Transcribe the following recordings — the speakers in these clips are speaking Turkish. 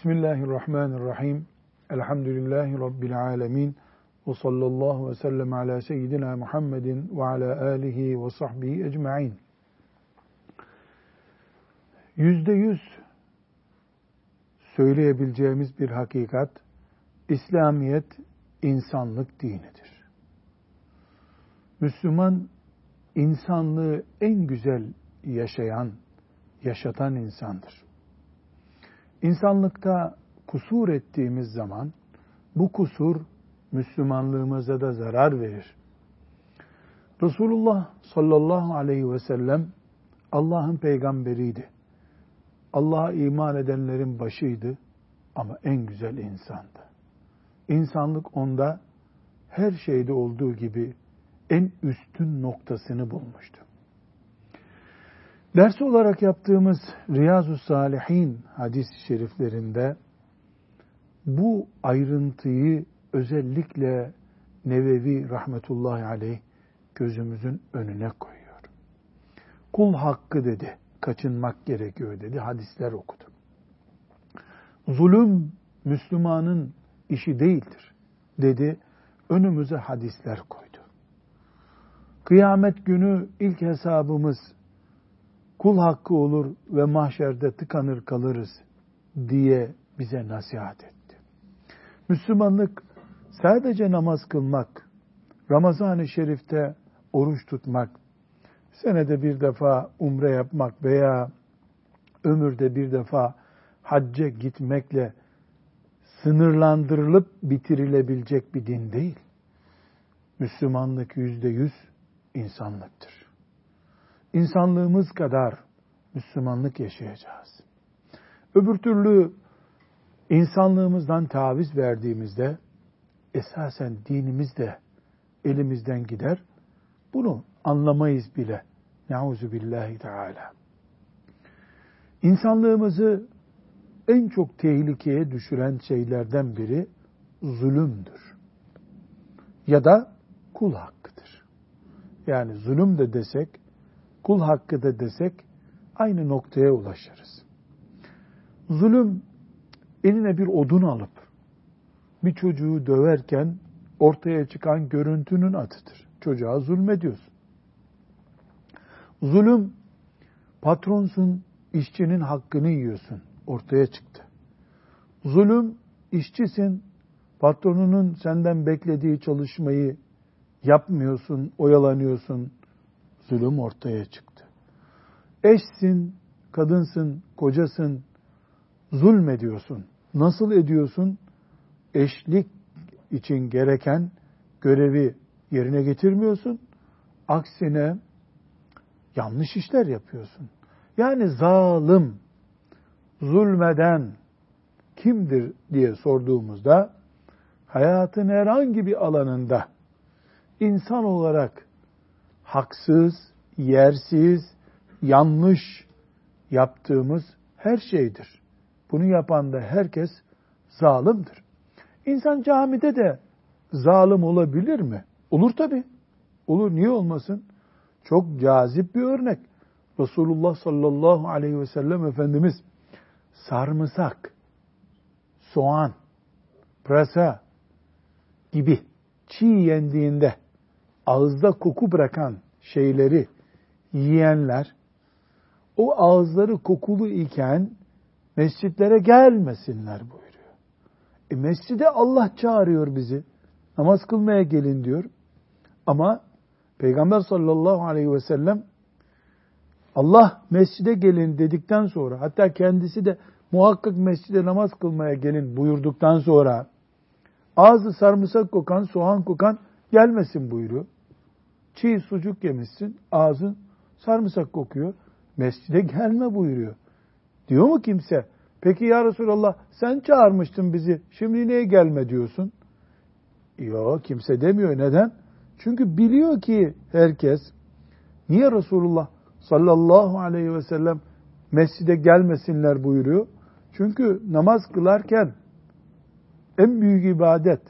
Bismillahirrahmanirrahim. Elhamdülillahi Rabbil alemin. Ve sallallahu ve sellem ala seyyidina Muhammedin ve ala alihi ve sahbihi ecma'in. Yüzde yüz söyleyebileceğimiz bir hakikat, İslamiyet insanlık dinidir. Müslüman, insanlığı en güzel yaşayan, yaşatan insandır. İnsanlıkta kusur ettiğimiz zaman bu kusur Müslümanlığımıza da zarar verir. Resulullah sallallahu aleyhi ve sellem Allah'ın peygamberiydi. Allah'a iman edenlerin başıydı ama en güzel insandı. İnsanlık onda her şeyde olduğu gibi en üstün noktasını bulmuştu. Ders olarak yaptığımız Riyazu Salihin hadis-i şeriflerinde bu ayrıntıyı özellikle Nevevi rahmetullahi aleyh gözümüzün önüne koyuyor. Kul hakkı dedi, kaçınmak gerekiyor dedi, hadisler okudu. Zulüm Müslümanın işi değildir dedi, önümüze hadisler koydu. Kıyamet günü ilk hesabımız kul hakkı olur ve mahşerde tıkanır kalırız diye bize nasihat etti. Müslümanlık sadece namaz kılmak, Ramazan-ı Şerif'te oruç tutmak, senede bir defa umre yapmak veya ömürde bir defa hacca gitmekle sınırlandırılıp bitirilebilecek bir din değil. Müslümanlık yüzde yüz insanlıktır insanlığımız kadar Müslümanlık yaşayacağız. Öbür türlü insanlığımızdan taviz verdiğimizde esasen dinimiz de elimizden gider. Bunu anlamayız bile. Nauzu billahi teala. İnsanlığımızı en çok tehlikeye düşüren şeylerden biri zulümdür. Ya da kul hakkıdır. Yani zulüm de desek, kul hakkı da desek aynı noktaya ulaşırız. Zulüm eline bir odun alıp bir çocuğu döverken ortaya çıkan görüntünün atıdır. Çocuğa zulmediyorsun. Zulüm patronsun, işçinin hakkını yiyorsun. Ortaya çıktı. Zulüm işçisin, patronunun senden beklediği çalışmayı yapmıyorsun, oyalanıyorsun, zulüm ortaya çıktı. Eşsin, kadınsın, kocasın, zulmediyorsun. Nasıl ediyorsun? Eşlik için gereken görevi yerine getirmiyorsun. Aksine yanlış işler yapıyorsun. Yani zalim, zulmeden kimdir diye sorduğumuzda hayatın herhangi bir alanında insan olarak haksız, yersiz, yanlış yaptığımız her şeydir. Bunu yapan da herkes zalimdir. İnsan camide de zalim olabilir mi? Olur tabi. Olur niye olmasın? Çok cazip bir örnek. Resulullah sallallahu aleyhi ve sellem Efendimiz sarımsak, soğan, pırasa gibi çiğ yendiğinde ağızda koku bırakan şeyleri yiyenler o ağızları kokulu iken mescitlere gelmesinler buyuruyor. E mescide Allah çağırıyor bizi. Namaz kılmaya gelin diyor. Ama Peygamber sallallahu aleyhi ve sellem Allah mescide gelin dedikten sonra hatta kendisi de muhakkak mescide namaz kılmaya gelin buyurduktan sonra ağzı sarımsak kokan, soğan kokan gelmesin buyuruyor. Çiğ sucuk yemişsin, ağzın sarımsak kokuyor. Mescide gelme buyuruyor. Diyor mu kimse? Peki ya Resulallah sen çağırmıştın bizi, şimdi niye gelme diyorsun? Yok kimse demiyor. Neden? Çünkü biliyor ki herkes, niye Resulullah sallallahu aleyhi ve sellem mescide gelmesinler buyuruyor? Çünkü namaz kılarken en büyük ibadet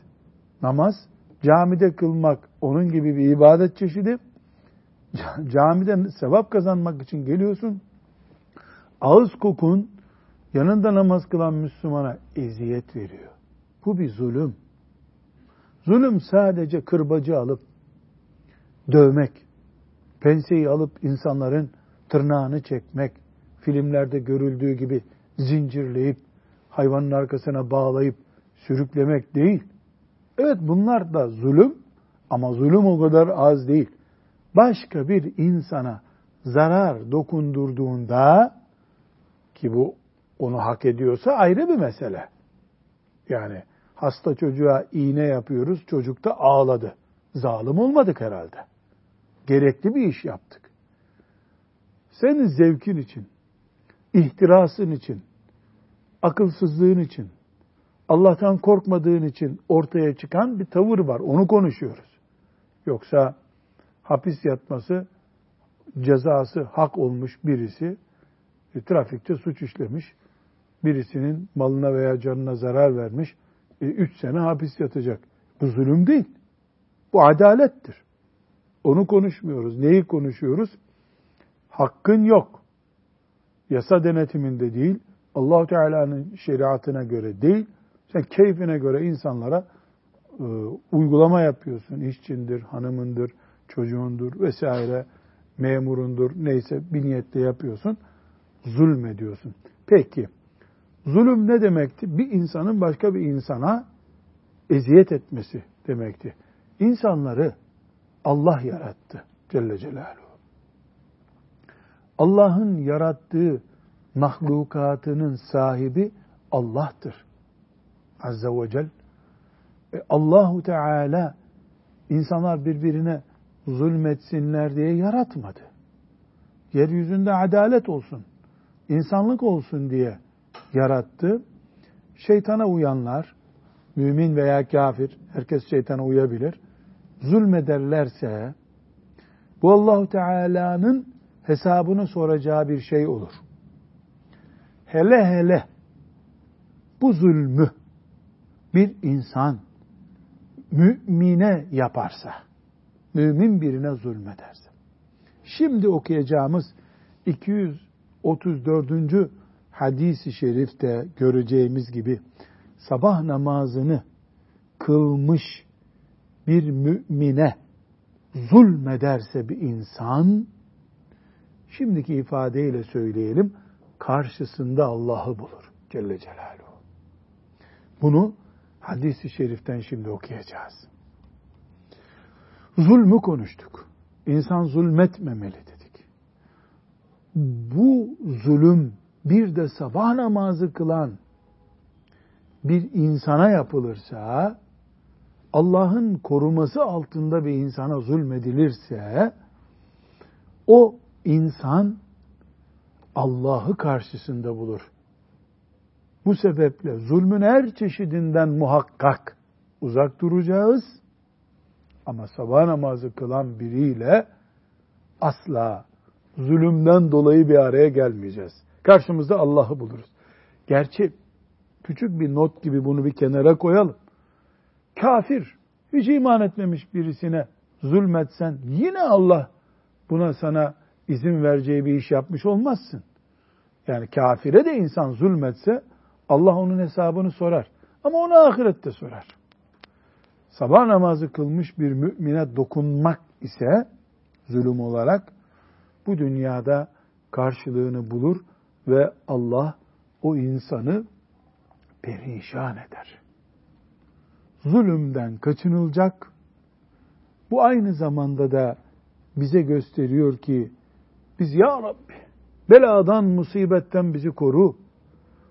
namaz camide kılmak onun gibi bir ibadet çeşidi. Camide sevap kazanmak için geliyorsun. Ağız kokun yanında namaz kılan Müslümana eziyet veriyor. Bu bir zulüm. Zulüm sadece kırbacı alıp dövmek, penseyi alıp insanların tırnağını çekmek, filmlerde görüldüğü gibi zincirleyip hayvanın arkasına bağlayıp sürüklemek değil. Evet bunlar da zulüm ama zulüm o kadar az değil. Başka bir insana zarar dokundurduğunda ki bu onu hak ediyorsa ayrı bir mesele. Yani hasta çocuğa iğne yapıyoruz, çocuk da ağladı. Zalim olmadık herhalde. Gerekli bir iş yaptık. Senin zevkin için, ihtirasın için, akılsızlığın için, Allah'tan korkmadığın için ortaya çıkan bir tavır var. Onu konuşuyoruz. Yoksa hapis yatması cezası hak olmuş birisi e, trafikte suç işlemiş. Birisinin malına veya canına zarar vermiş. E, üç sene hapis yatacak. Bu zulüm değil. Bu adalettir. Onu konuşmuyoruz. Neyi konuşuyoruz? Hakkın yok. Yasa denetiminde değil, Allahu Teala'nın şeriatına göre değil, sen keyfine göre insanlara e, uygulama yapıyorsun. İşçindir, hanımındır, çocuğundur vesaire, memurundur, neyse bir niyetle yapıyorsun. Zulmediyorsun. Peki, zulüm ne demekti? Bir insanın başka bir insana eziyet etmesi demekti. İnsanları Allah yarattı Celle Celaluhu. Allah'ın yarattığı mahlukatının sahibi Allah'tır. Azze ve Celle. E, Allahu Teala insanlar birbirine zulmetsinler diye yaratmadı. Yeryüzünde adalet olsun, insanlık olsun diye yarattı. Şeytana uyanlar, mümin veya kafir, herkes şeytana uyabilir. Zulmederlerse bu Allahu Teala'nın hesabını soracağı bir şey olur. Hele hele bu zulmü bir insan mümine yaparsa, mümin birine zulmederse. Şimdi okuyacağımız 234. hadisi şerifte göreceğimiz gibi sabah namazını kılmış bir mümine zulmederse bir insan, şimdiki ifadeyle söyleyelim, karşısında Allah'ı bulur Celle Celaluhu. Bunu hadisi şeriften şimdi okuyacağız. Zulmü konuştuk. İnsan zulmetmemeli dedik. Bu zulüm bir de sabah namazı kılan bir insana yapılırsa, Allah'ın koruması altında bir insana zulmedilirse, o insan Allah'ı karşısında bulur. Bu sebeple zulmün her çeşidinden muhakkak uzak duracağız. Ama sabah namazı kılan biriyle asla zulümden dolayı bir araya gelmeyeceğiz. Karşımızda Allah'ı buluruz. Gerçi küçük bir not gibi bunu bir kenara koyalım. Kafir, hiç iman etmemiş birisine zulmetsen yine Allah buna sana izin vereceği bir iş yapmış olmazsın. Yani kafire de insan zulmetse Allah onun hesabını sorar. Ama onu ahirette sorar. Sabah namazı kılmış bir mümine dokunmak ise zulüm olarak bu dünyada karşılığını bulur ve Allah o insanı perişan eder. Zulümden kaçınılacak. Bu aynı zamanda da bize gösteriyor ki biz ya Rabbi beladan, musibetten bizi koru,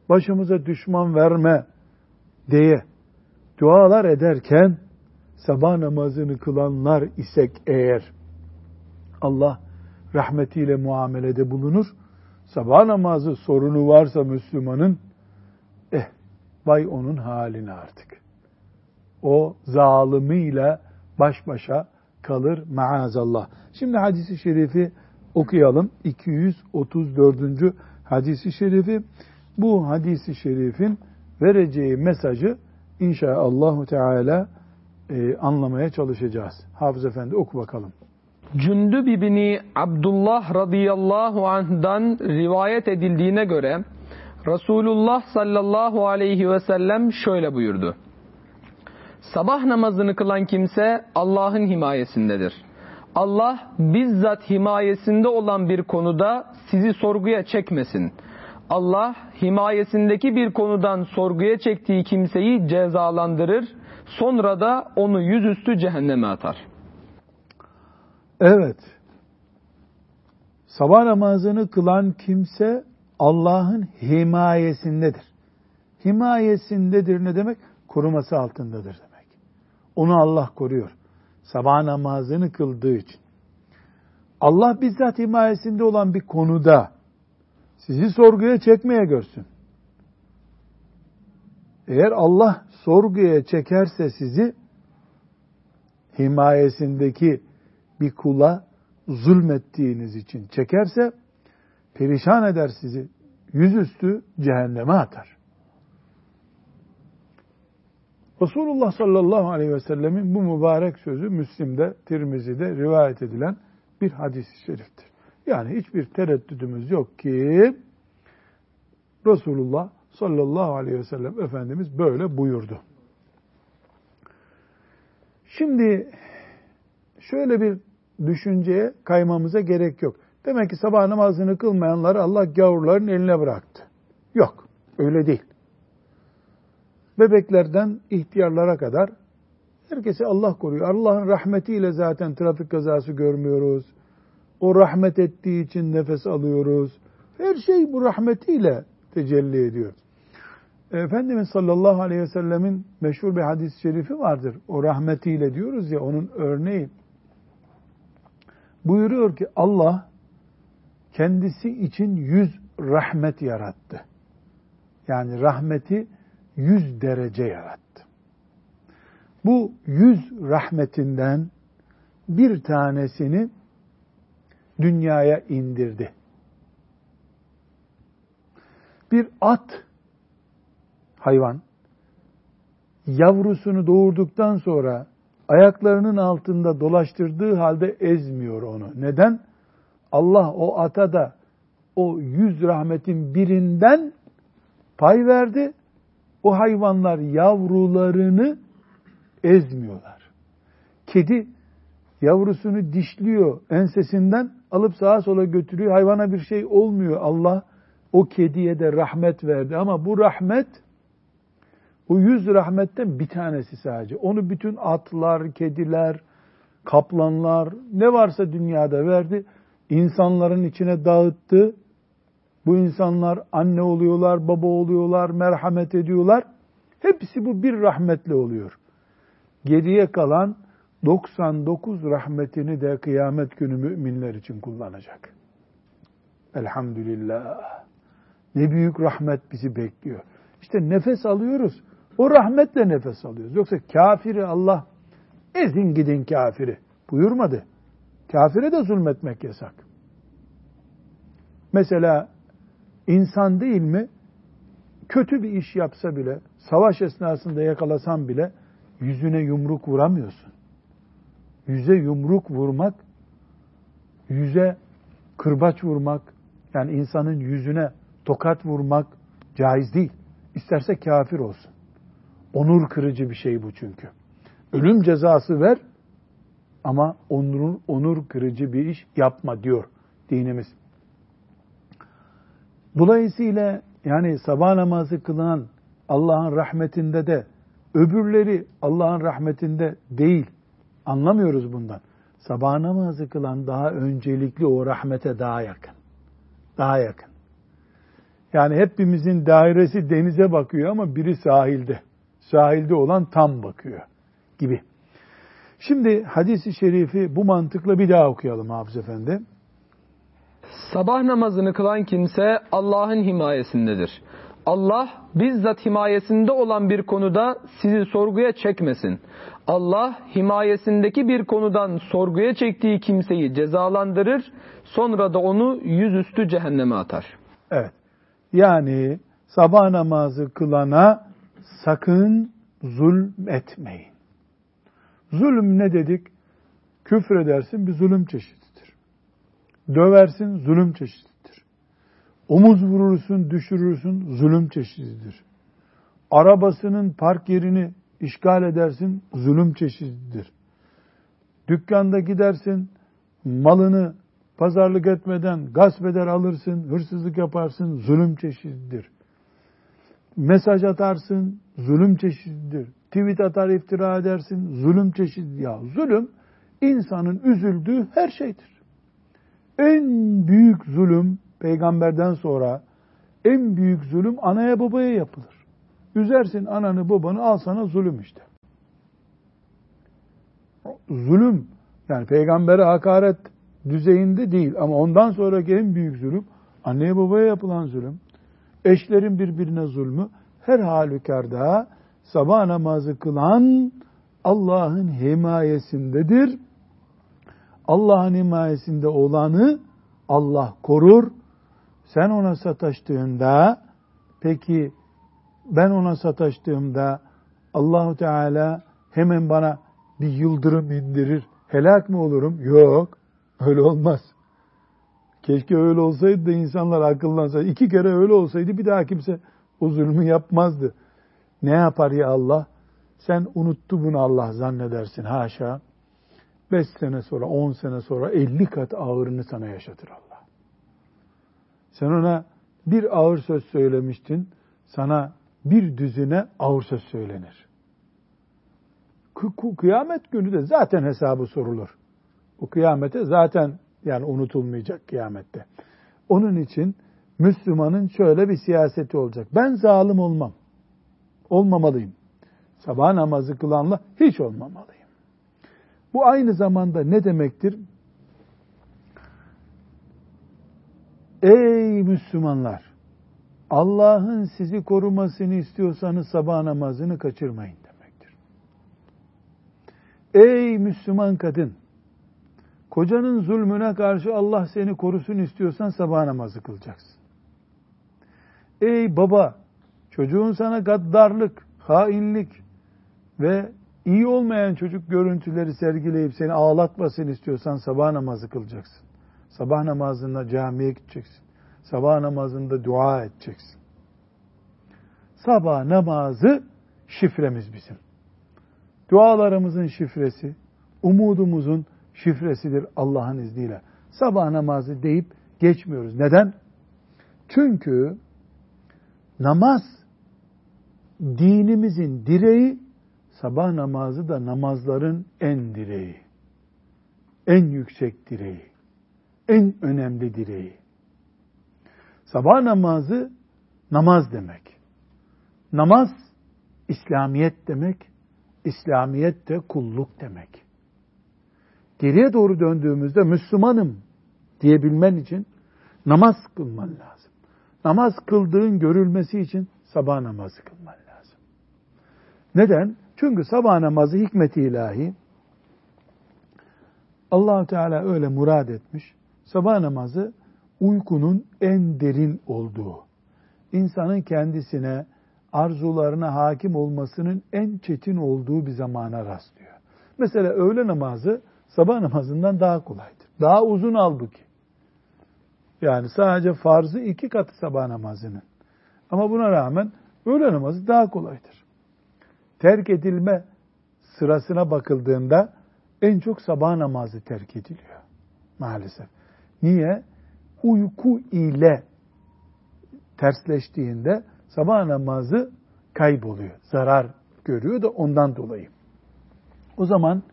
başımıza düşman verme diye dualar ederken sabah namazını kılanlar isek eğer Allah rahmetiyle muamelede bulunur. Sabah namazı sorunu varsa Müslümanın eh vay onun haline artık. O zalimiyle baş başa kalır maazallah. Şimdi hadisi şerifi okuyalım. 234. hadisi şerifi. Bu hadisi şerifin vereceği mesajı inşallah Teala e, anlamaya çalışacağız. Hafız Efendi oku bakalım. Cündüb ibni Abdullah radıyallahu anh'dan rivayet edildiğine göre Resulullah sallallahu aleyhi ve sellem şöyle buyurdu. Sabah namazını kılan kimse Allah'ın himayesindedir. Allah bizzat himayesinde olan bir konuda sizi sorguya çekmesin. Allah himayesindeki bir konudan sorguya çektiği kimseyi cezalandırır. Sonra da onu yüzüstü cehenneme atar. Evet. Sabah namazını kılan kimse Allah'ın himayesindedir. Himayesindedir ne demek? Koruması altındadır demek. Onu Allah koruyor. Sabah namazını kıldığı için. Allah bizzat himayesinde olan bir konuda sizi sorguya çekmeye görsün. Eğer Allah sorguya çekerse sizi himayesindeki bir kula zulmettiğiniz için çekerse perişan eder sizi. Yüzüstü cehenneme atar. Resulullah sallallahu aleyhi ve sellemin bu mübarek sözü Müslim'de, Tirmizi'de rivayet edilen bir hadis-i şeriftir. Yani hiçbir tereddüdümüz yok ki Resulullah sallallahu aleyhi ve sellem Efendimiz böyle buyurdu. Şimdi şöyle bir düşünceye kaymamıza gerek yok. Demek ki sabah namazını kılmayanları Allah gavurların eline bıraktı. Yok, öyle değil. Bebeklerden ihtiyarlara kadar herkesi Allah koruyor. Allah'ın rahmetiyle zaten trafik kazası görmüyoruz. O rahmet ettiği için nefes alıyoruz. Her şey bu rahmetiyle tecelli ediyor. Efendimiz sallallahu aleyhi ve sellemin meşhur bir hadis-i şerifi vardır. O rahmetiyle diyoruz ya onun örneği. Buyuruyor ki Allah kendisi için yüz rahmet yarattı. Yani rahmeti yüz derece yarattı. Bu yüz rahmetinden bir tanesini dünyaya indirdi. Bir at hayvan yavrusunu doğurduktan sonra ayaklarının altında dolaştırdığı halde ezmiyor onu. Neden? Allah o ata da o yüz rahmetin birinden pay verdi. O hayvanlar yavrularını ezmiyorlar. Kedi yavrusunu dişliyor ensesinden alıp sağa sola götürüyor. Hayvana bir şey olmuyor. Allah o kediye de rahmet verdi. Ama bu rahmet bu yüz rahmetten bir tanesi sadece. Onu bütün atlar, kediler, kaplanlar ne varsa dünyada verdi. İnsanların içine dağıttı. Bu insanlar anne oluyorlar, baba oluyorlar, merhamet ediyorlar. Hepsi bu bir rahmetle oluyor. Geriye kalan 99 rahmetini de kıyamet günü müminler için kullanacak. Elhamdülillah. Ne büyük rahmet bizi bekliyor. İşte nefes alıyoruz. O rahmetle nefes alıyoruz. Yoksa kafiri Allah ezin gidin kafiri buyurmadı. Kafire de zulmetmek yasak. Mesela insan değil mi kötü bir iş yapsa bile, savaş esnasında yakalasan bile yüzüne yumruk vuramıyorsun. Yüze yumruk vurmak, yüze kırbaç vurmak, yani insanın yüzüne tokat vurmak caiz değil. İsterse kafir olsun. Onur kırıcı bir şey bu çünkü. Ölüm cezası ver ama onur, onur kırıcı bir iş yapma diyor dinimiz. Dolayısıyla yani sabah namazı kılınan Allah'ın rahmetinde de öbürleri Allah'ın rahmetinde değil. Anlamıyoruz bundan. Sabah namazı kılan daha öncelikli o rahmete daha yakın. Daha yakın. Yani hepimizin dairesi denize bakıyor ama biri sahilde. Sahilde olan tam bakıyor gibi. Şimdi hadisi şerifi bu mantıkla bir daha okuyalım Hafız Efendi. Sabah namazını kılan kimse Allah'ın himayesindedir. Allah bizzat himayesinde olan bir konuda sizi sorguya çekmesin. Allah himayesindeki bir konudan sorguya çektiği kimseyi cezalandırır, sonra da onu yüzüstü cehenneme atar. Evet. Yani sabah namazı kılana sakın zulm etmeyin. Zulüm ne dedik? Küfür edersin bir zulüm çeşididir. Döversin zulüm çeşididir. Omuz vurursun, düşürürsün, zulüm çeşididir. Arabasının park yerini işgal edersin, zulüm çeşididir. Dükkanda gidersin, malını pazarlık etmeden gasp eder alırsın, hırsızlık yaparsın, zulüm çeşididir. Mesaj atarsın, zulüm çeşididir. Tweet atar iftira edersin, zulüm çeşidi. Ya zulüm insanın üzüldüğü her şeydir. En büyük zulüm peygamberden sonra en büyük zulüm anaya babaya yapılır. Üzersin ananı babanı al sana zulüm işte. Zulüm yani peygambere hakaret düzeyinde değil ama ondan sonraki en büyük zulüm anneye babaya yapılan zulüm. Eşlerin birbirine zulmü her halükarda sabah namazı kılan Allah'ın himayesindedir. Allah'ın himayesinde olanı Allah korur. Sen ona sataştığında peki ben ona sataştığımda Allahu Teala hemen bana bir yıldırım indirir. Helak mı olurum? Yok. Öyle olmaz. Keşke öyle olsaydı da insanlar akıllansaydı. İki kere öyle olsaydı bir daha kimse o zulmü yapmazdı. Ne yapar ya Allah? Sen unuttu bunu Allah zannedersin haşa. Beş sene sonra, on sene sonra elli kat ağırını sana yaşatır Allah. Sen ona bir ağır söz söylemiştin, sana bir düzine ağır söz söylenir. Kıyamet günü de zaten hesabı sorulur. O kıyamete zaten yani unutulmayacak kıyamette. Onun için Müslümanın şöyle bir siyaseti olacak. Ben zalim olmam. Olmamalıyım. Sabah namazı kılanla hiç olmamalıyım. Bu aynı zamanda ne demektir? Ey Müslümanlar! Allah'ın sizi korumasını istiyorsanız sabah namazını kaçırmayın demektir. Ey Müslüman kadın! Kocanın zulmüne karşı Allah seni korusun istiyorsan sabah namazı kılacaksın. Ey baba! Çocuğun sana gaddarlık, hainlik ve iyi olmayan çocuk görüntüleri sergileyip seni ağlatmasın istiyorsan sabah namazı kılacaksın. Sabah namazında camiye gideceksin. Sabah namazında dua edeceksin. Sabah namazı şifremiz bizim. Dualarımızın şifresi, umudumuzun şifresidir Allah'ın izniyle. Sabah namazı deyip geçmiyoruz. Neden? Çünkü namaz dinimizin direği, sabah namazı da namazların en direği. En yüksek direği. En önemli direği. Sabah namazı namaz demek. Namaz İslamiyet demek. İslamiyet de kulluk demek. Geriye doğru döndüğümüzde Müslümanım diyebilmen için namaz kılman lazım. Namaz kıldığın görülmesi için sabah namazı kılman lazım. Neden? Çünkü sabah namazı hikmeti ilahi allah Teala öyle murad etmiş. Sabah namazı uykunun en derin olduğu, insanın kendisine, arzularına hakim olmasının en çetin olduğu bir zamana rastlıyor. Mesela öğle namazı sabah namazından daha kolaydır. Daha uzun halbuki. Yani sadece farzı iki katı sabah namazının. Ama buna rağmen öğle namazı daha kolaydır. Terk edilme sırasına bakıldığında en çok sabah namazı terk ediliyor. Maalesef. Niye? Uyku ile tersleştiğinde sabah namazı kayboluyor. Zarar görüyor da ondan dolayı. O zaman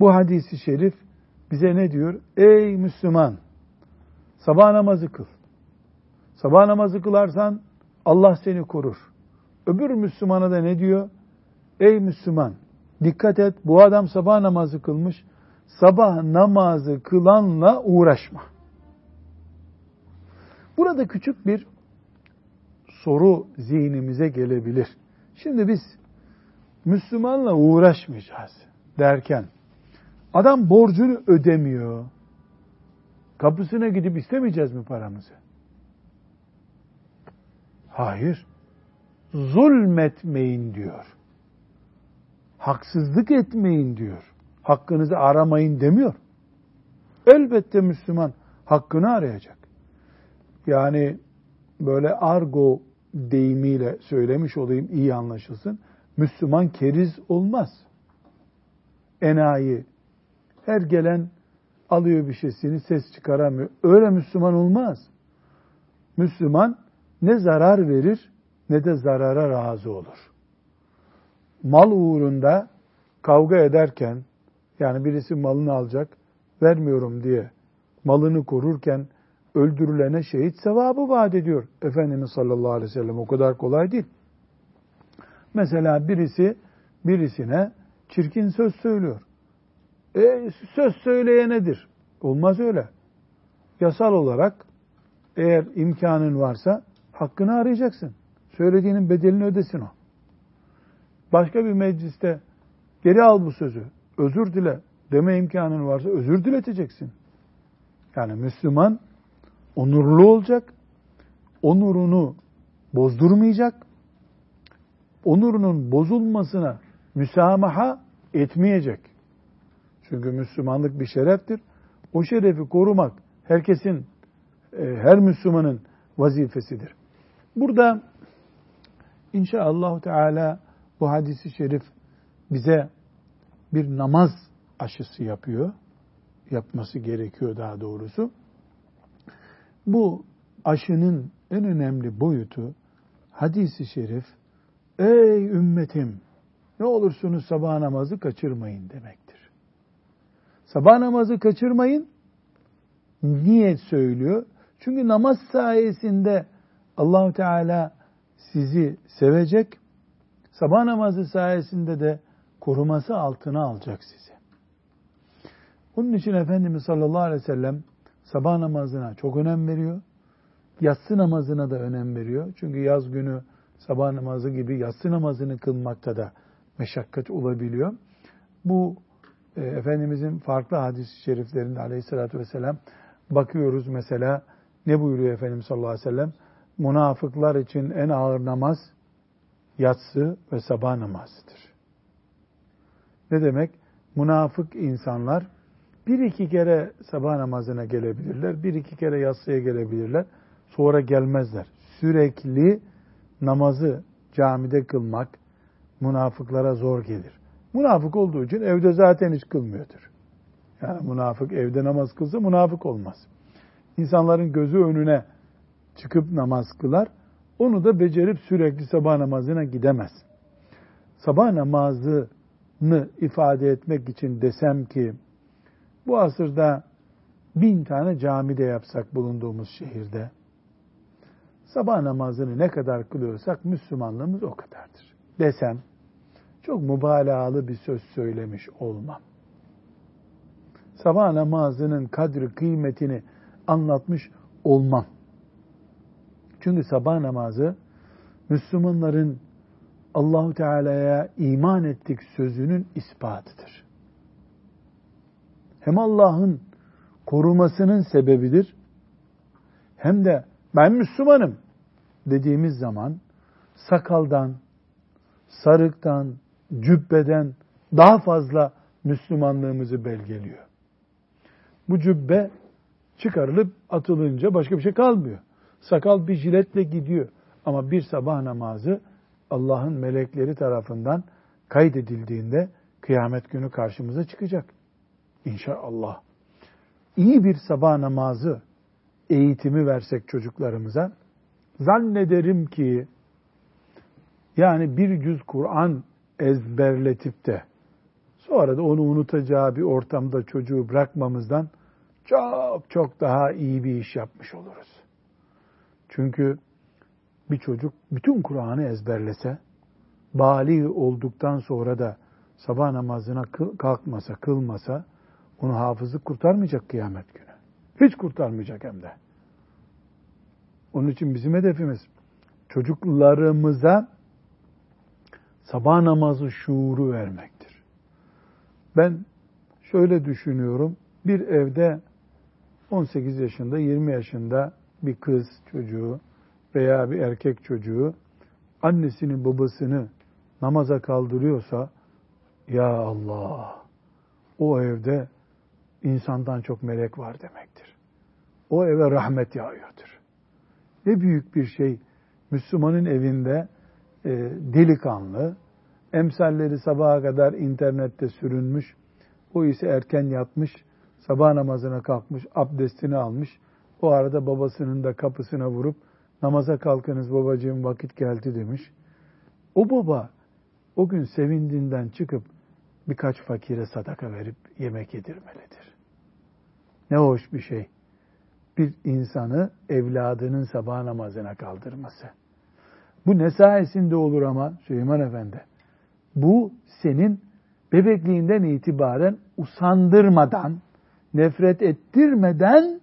bu hadisi şerif bize ne diyor? Ey Müslüman! Sabah namazı kıl. Sabah namazı kılarsan Allah seni korur. Öbür Müslümana da ne diyor? Ey Müslüman! Dikkat et bu adam sabah namazı kılmış. Sabah namazı kılanla uğraşma. Burada küçük bir soru zihnimize gelebilir. Şimdi biz Müslümanla uğraşmayacağız derken adam borcunu ödemiyor. Kapısına gidip istemeyeceğiz mi paramızı? Hayır. Zulmetmeyin diyor. Haksızlık etmeyin diyor. Hakkınızı aramayın demiyor. Elbette Müslüman hakkını arayacak. Yani böyle argo deyimiyle söylemiş olayım iyi anlaşılsın. Müslüman keriz olmaz. Enayi. Her gelen alıyor bir şeysini ses çıkaramıyor. Öyle Müslüman olmaz. Müslüman ne zarar verir ne de zarara razı olur. Mal uğrunda kavga ederken yani birisi malını alacak vermiyorum diye malını korurken öldürülene şehit sevabı vaat ediyor. Efendimiz sallallahu aleyhi ve sellem o kadar kolay değil. Mesela birisi birisine çirkin söz söylüyor. E, söz söyleyenedir. Olmaz öyle. Yasal olarak eğer imkanın varsa hakkını arayacaksın. Söylediğinin bedelini ödesin o. Başka bir mecliste geri al bu sözü, özür dile deme imkanın varsa özür dileteceksin. Yani Müslüman onurlu olacak, onurunu bozdurmayacak, onurunun bozulmasına müsamaha etmeyecek. Çünkü Müslümanlık bir şereftir. O şerefi korumak herkesin, e, her Müslümanın vazifesidir. Burada inşallah Teala bu hadisi şerif bize bir namaz aşısı yapıyor. Yapması gerekiyor daha doğrusu. Bu aşının en önemli boyutu hadisi şerif ey ümmetim ne olursunuz sabah namazı kaçırmayın demektir. Sabah namazı kaçırmayın niye söylüyor? Çünkü namaz sayesinde Allahu Teala sizi sevecek. Sabah namazı sayesinde de koruması altına alacak sizi. Onun için Efendimiz sallallahu aleyhi ve sellem sabah namazına çok önem veriyor. Yatsı namazına da önem veriyor. Çünkü yaz günü sabah namazı gibi yatsı namazını kılmakta da meşakkat olabiliyor. Bu e, Efendimizin farklı hadis-i şeriflerinde aleyhissalatü vesselam bakıyoruz mesela ne buyuruyor Efendimiz sallallahu aleyhi ve sellem? Münafıklar için en ağır namaz yatsı ve sabah namazıdır. Ne demek? Münafık insanlar bir iki kere sabah namazına gelebilirler, bir iki kere yatsıya gelebilirler, sonra gelmezler. Sürekli namazı camide kılmak münafıklara zor gelir. Münafık olduğu için evde zaten hiç kılmıyordur. Yani münafık evde namaz kılsa münafık olmaz. İnsanların gözü önüne çıkıp namaz kılar. Onu da becerip sürekli sabah namazına gidemez. Sabah namazını ifade etmek için desem ki bu asırda bin tane camide yapsak bulunduğumuz şehirde sabah namazını ne kadar kılıyorsak Müslümanlığımız o kadardır. Desem çok mübalağalı bir söz söylemiş olmam. Sabah namazının kadri kıymetini anlatmış olmam. Çünkü sabah namazı Müslümanların Allahu Teala'ya iman ettik sözünün ispatıdır. Hem Allah'ın korumasının sebebidir hem de ben Müslümanım dediğimiz zaman sakaldan, sarıktan, cübbeden daha fazla Müslümanlığımızı belgeliyor. Bu cübbe çıkarılıp atılınca başka bir şey kalmıyor. Sakal bir jiletle gidiyor. Ama bir sabah namazı Allah'ın melekleri tarafından kaydedildiğinde kıyamet günü karşımıza çıkacak. İnşallah. İyi bir sabah namazı eğitimi versek çocuklarımıza zannederim ki yani bir cüz Kur'an ezberletip de sonra da onu unutacağı bir ortamda çocuğu bırakmamızdan çok çok daha iyi bir iş yapmış oluruz. Çünkü bir çocuk bütün Kur'an'ı ezberlese, bali olduktan sonra da sabah namazına kalkmasa, kılmasa, onu hafızlık kurtarmayacak kıyamet günü. Hiç kurtarmayacak hem de. Onun için bizim hedefimiz çocuklarımıza sabah namazı şuuru vermektir. Ben şöyle düşünüyorum. Bir evde 18 yaşında, 20 yaşında bir kız çocuğu veya bir erkek çocuğu annesini babasını namaza kaldırıyorsa ya Allah o evde insandan çok melek var demektir. O eve rahmet yağıyordur. ne büyük bir şey. Müslümanın evinde e, delikanlı, emsalleri sabaha kadar internette sürünmüş, o ise erken yatmış, sabah namazına kalkmış, abdestini almış, o arada babasının da kapısına vurup, namaza kalkınız babacığım vakit geldi demiş. O baba o gün sevindiğinden çıkıp birkaç fakire sadaka verip yemek yedirmelidir. Ne hoş bir şey. Bir insanı evladının sabah namazına kaldırması. Bu ne sayesinde olur ama Süleyman Efendi? Bu senin bebekliğinden itibaren usandırmadan, nefret ettirmeden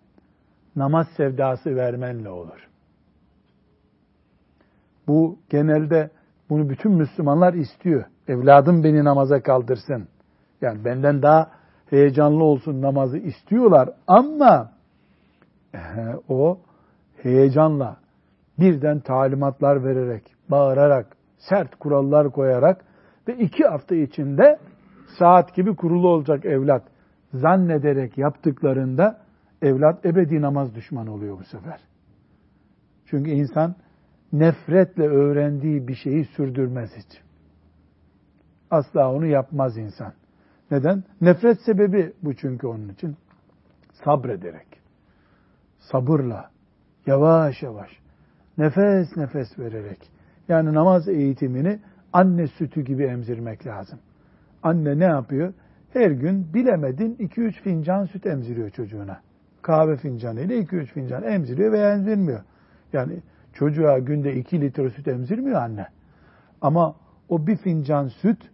namaz sevdası vermenle olur. Bu genelde bunu bütün Müslümanlar istiyor. Evladım beni namaza kaldırsın. Yani benden daha heyecanlı olsun namazı istiyorlar ama o heyecanla birden talimatlar vererek, bağırarak, sert kurallar koyarak ve iki hafta içinde saat gibi kurulu olacak evlat zannederek yaptıklarında evlat ebedi namaz düşmanı oluyor bu sefer. Çünkü insan nefretle öğrendiği bir şeyi sürdürmez hiç. Asla onu yapmaz insan. Neden? Nefret sebebi bu çünkü onun için. Sabrederek, sabırla, yavaş yavaş, nefes nefes vererek. Yani namaz eğitimini anne sütü gibi emzirmek lazım. Anne ne yapıyor? Her gün bilemedin 2-3 fincan süt emziriyor çocuğuna. Kahve fincanı ile 2-3 fincan emziriyor veya emzirmiyor. Yani çocuğa günde 2 litre süt emzirmiyor anne. Ama o bir fincan süt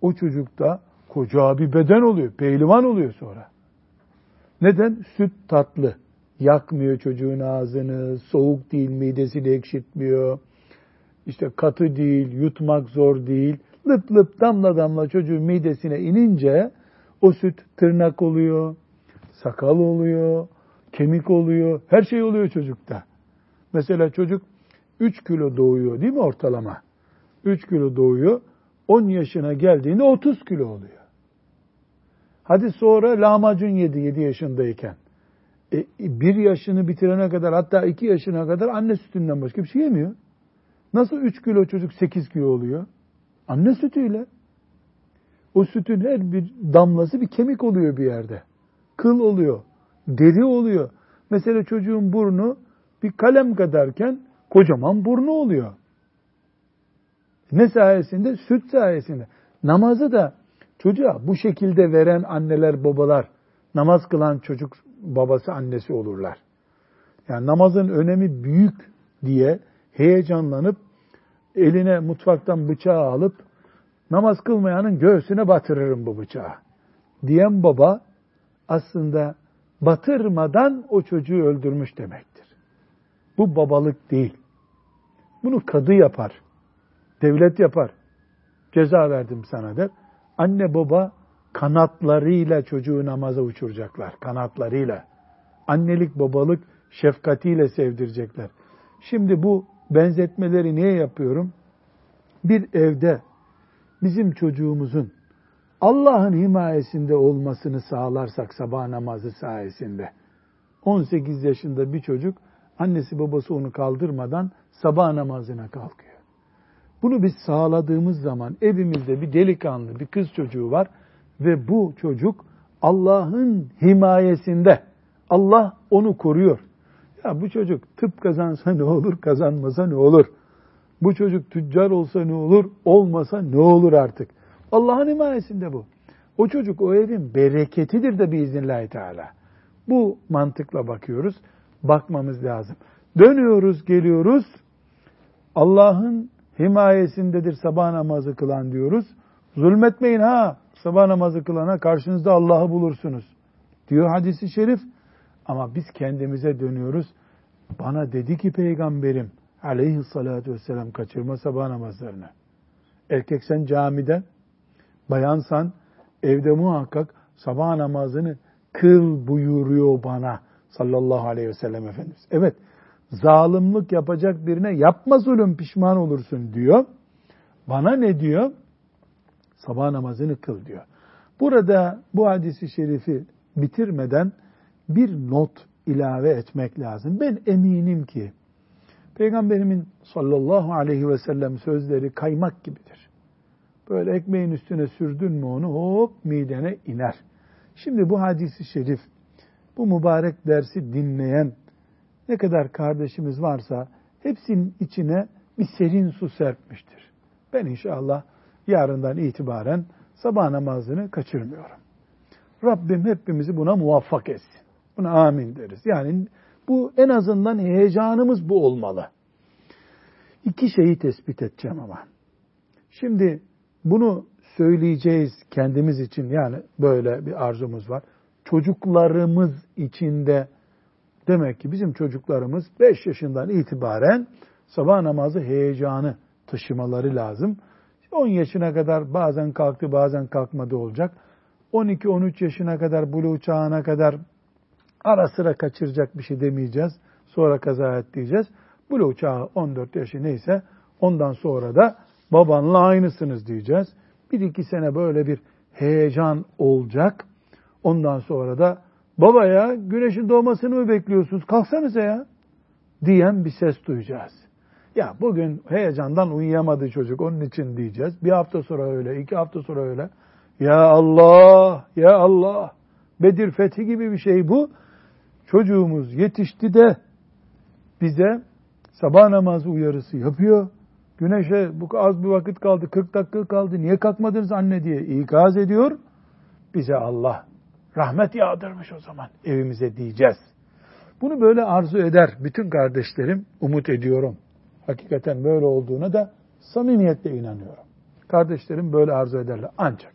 o çocukta koca bir beden oluyor. Pehlivan oluyor sonra. Neden? Süt tatlı. Yakmıyor çocuğun ağzını, soğuk değil, midesini ekşitmiyor. İşte katı değil, yutmak zor değil. Lıp lıp damla damla çocuğun midesine inince o süt tırnak oluyor, sakal oluyor, kemik oluyor, her şey oluyor çocukta. Mesela çocuk 3 kilo doğuyor değil mi ortalama? 3 kilo doğuyor. 10 yaşına geldiğinde 30 kilo oluyor. Hadi sonra lahmacun yedi 7 yaşındayken. E, bir yaşını bitirene kadar hatta 2 yaşına kadar anne sütünden başka bir şey yemiyor. Nasıl 3 kilo çocuk 8 kilo oluyor? Anne sütüyle. O sütün her bir damlası bir kemik oluyor bir yerde. Kıl oluyor. Deri oluyor. Mesela çocuğun burnu bir kalem kadarken kocaman burnu oluyor. Ne sayesinde? Süt sayesinde. Namazı da çocuğa bu şekilde veren anneler, babalar, namaz kılan çocuk babası, annesi olurlar. Yani namazın önemi büyük diye heyecanlanıp eline mutfaktan bıçağı alıp namaz kılmayanın göğsüne batırırım bu bıçağı diyen baba aslında batırmadan o çocuğu öldürmüş demektir. Bu babalık değil. Bunu kadı yapar. Devlet yapar. Ceza verdim sana der. Anne baba kanatlarıyla çocuğu namaza uçuracaklar. Kanatlarıyla. Annelik babalık şefkatiyle sevdirecekler. Şimdi bu benzetmeleri niye yapıyorum? Bir evde bizim çocuğumuzun Allah'ın himayesinde olmasını sağlarsak sabah namazı sayesinde 18 yaşında bir çocuk annesi babası onu kaldırmadan sabah namazına kalkıyor. Bunu biz sağladığımız zaman evimizde bir delikanlı, bir kız çocuğu var ve bu çocuk Allah'ın himayesinde. Allah onu koruyor. Ya bu çocuk tıp kazansa ne olur, kazanmasa ne olur? Bu çocuk tüccar olsa ne olur, olmasa ne olur artık? Allah'ın himayesinde bu. O çocuk o evin bereketidir de biiznillahü teala. Bu mantıkla bakıyoruz. Bakmamız lazım. Dönüyoruz, geliyoruz. Allah'ın himayesindedir sabah namazı kılan diyoruz. Zulmetmeyin ha, sabah namazı kılana karşınızda Allah'ı bulursunuz. Diyor hadisi şerif. Ama biz kendimize dönüyoruz. Bana dedi ki peygamberim aleyhissalatü vesselam kaçırma sabah namazlarını. Erkek sen camide, bayansan evde muhakkak sabah namazını kıl buyuruyor bana sallallahu aleyhi ve sellem Efendimiz. Evet, zalimlik yapacak birine yapma zulüm pişman olursun diyor. Bana ne diyor? Sabah namazını kıl diyor. Burada bu hadisi şerifi bitirmeden bir not ilave etmek lazım. Ben eminim ki Peygamberimin sallallahu aleyhi ve sellem sözleri kaymak gibidir. Böyle ekmeğin üstüne sürdün mü onu hop midene iner. Şimdi bu hadisi şerif, bu mübarek dersi dinleyen ne kadar kardeşimiz varsa hepsinin içine bir serin su serpmiştir. Ben inşallah yarından itibaren sabah namazını kaçırmıyorum. Rabbim hepimizi buna muvaffak etsin. Buna amin deriz. Yani bu en azından heyecanımız bu olmalı. İki şeyi tespit edeceğim ama. Şimdi bunu söyleyeceğiz kendimiz için yani böyle bir arzumuz var. Çocuklarımız içinde demek ki bizim çocuklarımız 5 yaşından itibaren sabah namazı heyecanı taşımaları lazım. 10 yaşına kadar bazen kalktı bazen kalkmadı olacak. 12-13 yaşına kadar buluğ çağına kadar ara sıra kaçıracak bir şey demeyeceğiz. Sonra kaza et diyeceğiz. Buluğ çağı 14 yaşı neyse ondan sonra da babanla aynısınız diyeceğiz. Bir iki sene böyle bir heyecan olacak. Ondan sonra da baba ya güneşin doğmasını mı bekliyorsunuz kalksanıza ya diyen bir ses duyacağız. Ya bugün heyecandan uyuyamadı çocuk onun için diyeceğiz. Bir hafta sonra öyle, iki hafta sonra öyle. Ya Allah, ya Allah. Bedir fethi gibi bir şey bu. Çocuğumuz yetişti de bize sabah namazı uyarısı yapıyor. Güneşe bu az bir vakit kaldı, 40 dakika kaldı. Niye kalkmadınız anne diye ikaz ediyor. Bize Allah rahmet yağdırmış o zaman evimize diyeceğiz. Bunu böyle arzu eder bütün kardeşlerim umut ediyorum. Hakikaten böyle olduğuna da samimiyetle inanıyorum. Kardeşlerim böyle arzu ederler. Ancak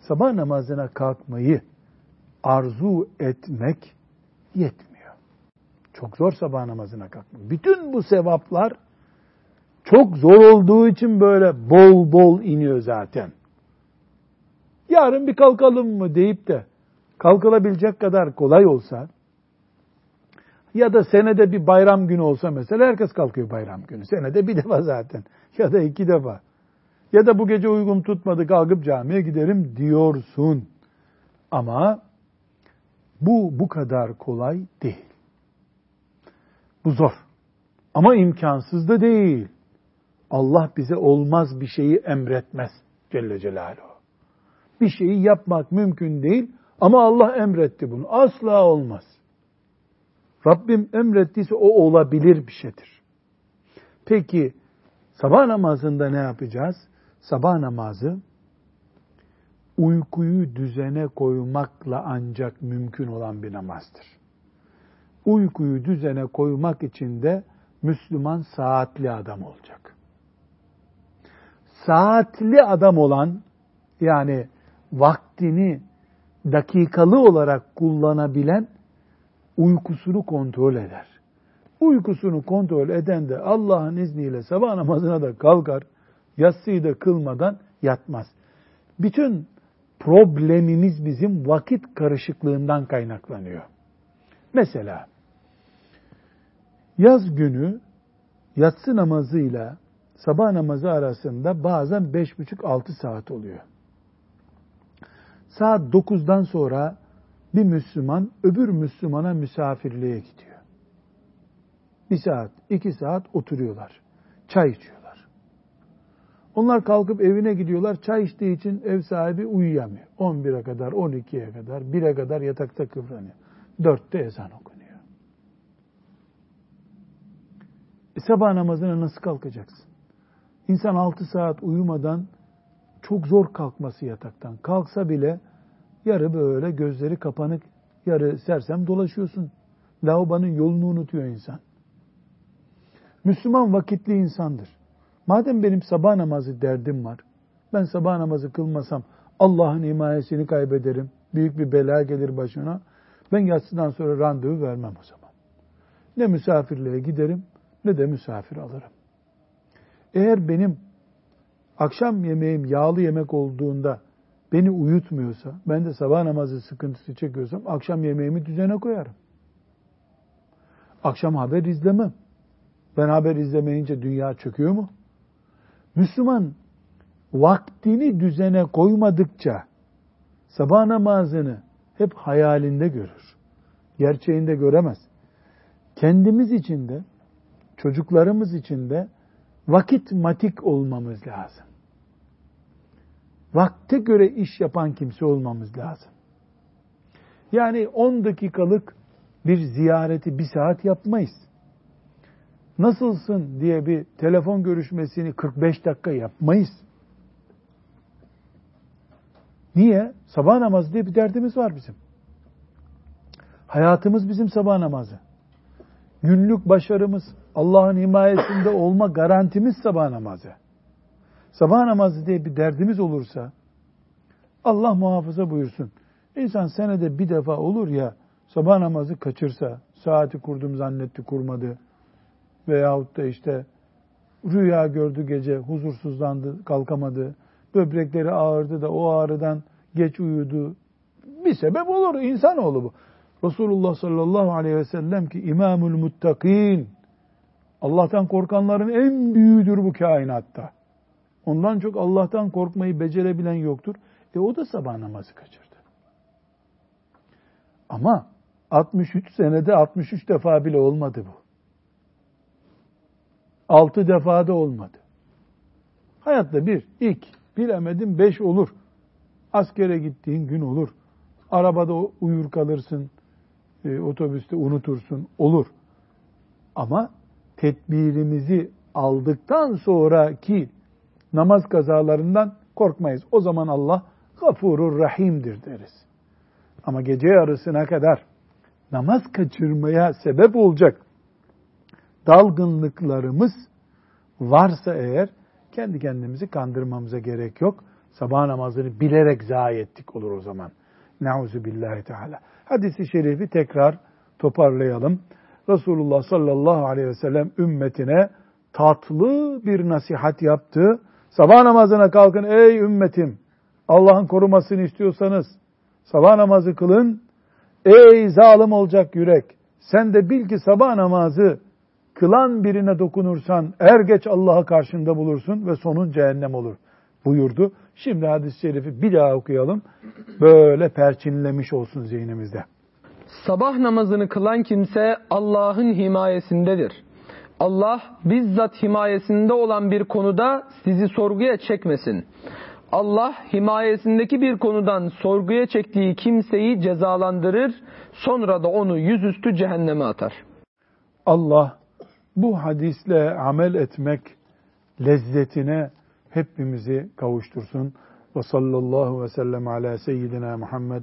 sabah namazına kalkmayı arzu etmek yetmiyor. Çok zor sabah namazına kalkmak. Bütün bu sevaplar çok zor olduğu için böyle bol bol iniyor zaten. Yarın bir kalkalım mı deyip de kalkılabilecek kadar kolay olsa ya da senede bir bayram günü olsa mesela herkes kalkıyor bayram günü. Senede bir defa zaten ya da iki defa. Ya da bu gece uygun tutmadı kalkıp camiye giderim diyorsun. Ama bu bu kadar kolay değil. Bu zor. Ama imkansız da değil. Allah bize olmaz bir şeyi emretmez Celle Celaluhu. Bir şeyi yapmak mümkün değil ama Allah emretti bunu. Asla olmaz. Rabbim emrettiyse o olabilir bir şeydir. Peki sabah namazında ne yapacağız? Sabah namazı uykuyu düzene koymakla ancak mümkün olan bir namazdır. Uykuyu düzene koymak için de Müslüman saatli adam olacak. Saatli adam olan yani vaktini dakikalı olarak kullanabilen uykusunu kontrol eder. Uykusunu kontrol eden de Allah'ın izniyle sabah namazına da kalkar, yatsıyı da kılmadan yatmaz. Bütün problemimiz bizim vakit karışıklığından kaynaklanıyor. Mesela yaz günü yatsı namazıyla sabah namazı arasında bazen 5,5-6 saat oluyor. Saat 9'dan sonra bir Müslüman öbür Müslümana misafirliğe gidiyor. Bir saat, iki saat oturuyorlar. Çay içiyorlar. Onlar kalkıp evine gidiyorlar. Çay içtiği için ev sahibi uyuyamıyor. 11'e kadar, 12'ye kadar, 1'e kadar yatakta kıvranıyor. 4'te ezan okunuyor. E sabah namazına nasıl kalkacaksın? İnsan 6 saat uyumadan çok zor kalkması yataktan. Kalksa bile yarı böyle gözleri kapanık, yarı sersem dolaşıyorsun. Lavabanın yolunu unutuyor insan. Müslüman vakitli insandır. Madem benim sabah namazı derdim var, ben sabah namazı kılmasam Allah'ın himayesini kaybederim, büyük bir bela gelir başına, ben yatsıdan sonra randevu vermem o zaman. Ne misafirliğe giderim, ne de misafir alırım. Eğer benim akşam yemeğim yağlı yemek olduğunda beni uyutmuyorsa, ben de sabah namazı sıkıntısı çekiyorsam akşam yemeğimi düzene koyarım. Akşam haber izlemem. Ben haber izlemeyince dünya çöküyor mu? Müslüman vaktini düzene koymadıkça sabah namazını hep hayalinde görür. Gerçeğinde göremez. Kendimiz için de çocuklarımız için de vakit matik olmamız lazım. Vakte göre iş yapan kimse olmamız lazım. Yani 10 dakikalık bir ziyareti bir saat yapmayız. Nasılsın diye bir telefon görüşmesini 45 dakika yapmayız. Niye? Sabah namazı diye bir derdimiz var bizim. Hayatımız bizim sabah namazı. Günlük başarımız, Allah'ın himayesinde olma garantimiz sabah namazı. Sabah namazı diye bir derdimiz olursa, Allah muhafaza buyursun. İnsan senede bir defa olur ya, sabah namazı kaçırsa, saati kurdum zannetti kurmadı, veyahut da işte rüya gördü gece, huzursuzlandı, kalkamadı, böbrekleri ağırdı da o ağrıdan geç uyudu. Bir sebep olur, insanoğlu bu. Resulullah sallallahu aleyhi ve sellem ki imamul muttakin, Allah'tan korkanların en büyüğüdür bu kainatta. Ondan çok Allah'tan korkmayı becerebilen yoktur. E o da sabah namazı kaçırdı. Ama 63 senede 63 defa bile olmadı bu. 6 defa da olmadı. Hayatta bir, ilk, bilemedim beş olur. Askere gittiğin gün olur. Arabada uyur kalırsın, e, otobüste unutursun, olur. Ama tedbirimizi aldıktan sonraki namaz kazalarından korkmayız. O zaman Allah gafurur rahimdir deriz. Ama gece yarısına kadar namaz kaçırmaya sebep olacak dalgınlıklarımız varsa eğer kendi kendimizi kandırmamıza gerek yok. Sabah namazını bilerek zayi ettik olur o zaman. Nauzu billahi teala. Hadisi şerifi tekrar toparlayalım. Resulullah sallallahu aleyhi ve sellem ümmetine tatlı bir nasihat yaptı. Sabah namazına kalkın ey ümmetim. Allah'ın korumasını istiyorsanız sabah namazı kılın. Ey zalim olacak yürek. Sen de bil ki sabah namazı kılan birine dokunursan er geç Allah'ı karşında bulursun ve sonun cehennem olur buyurdu. Şimdi hadis-i şerifi bir daha okuyalım. Böyle perçinlemiş olsun zihnimizde. Sabah namazını kılan kimse Allah'ın himayesindedir. Allah bizzat himayesinde olan bir konuda sizi sorguya çekmesin. Allah himayesindeki bir konudan sorguya çektiği kimseyi cezalandırır, sonra da onu yüzüstü cehenneme atar. Allah bu hadisle amel etmek lezzetine hepimizi kavuştursun. Ve sallallahu ve sellem ala seyyidina Muhammed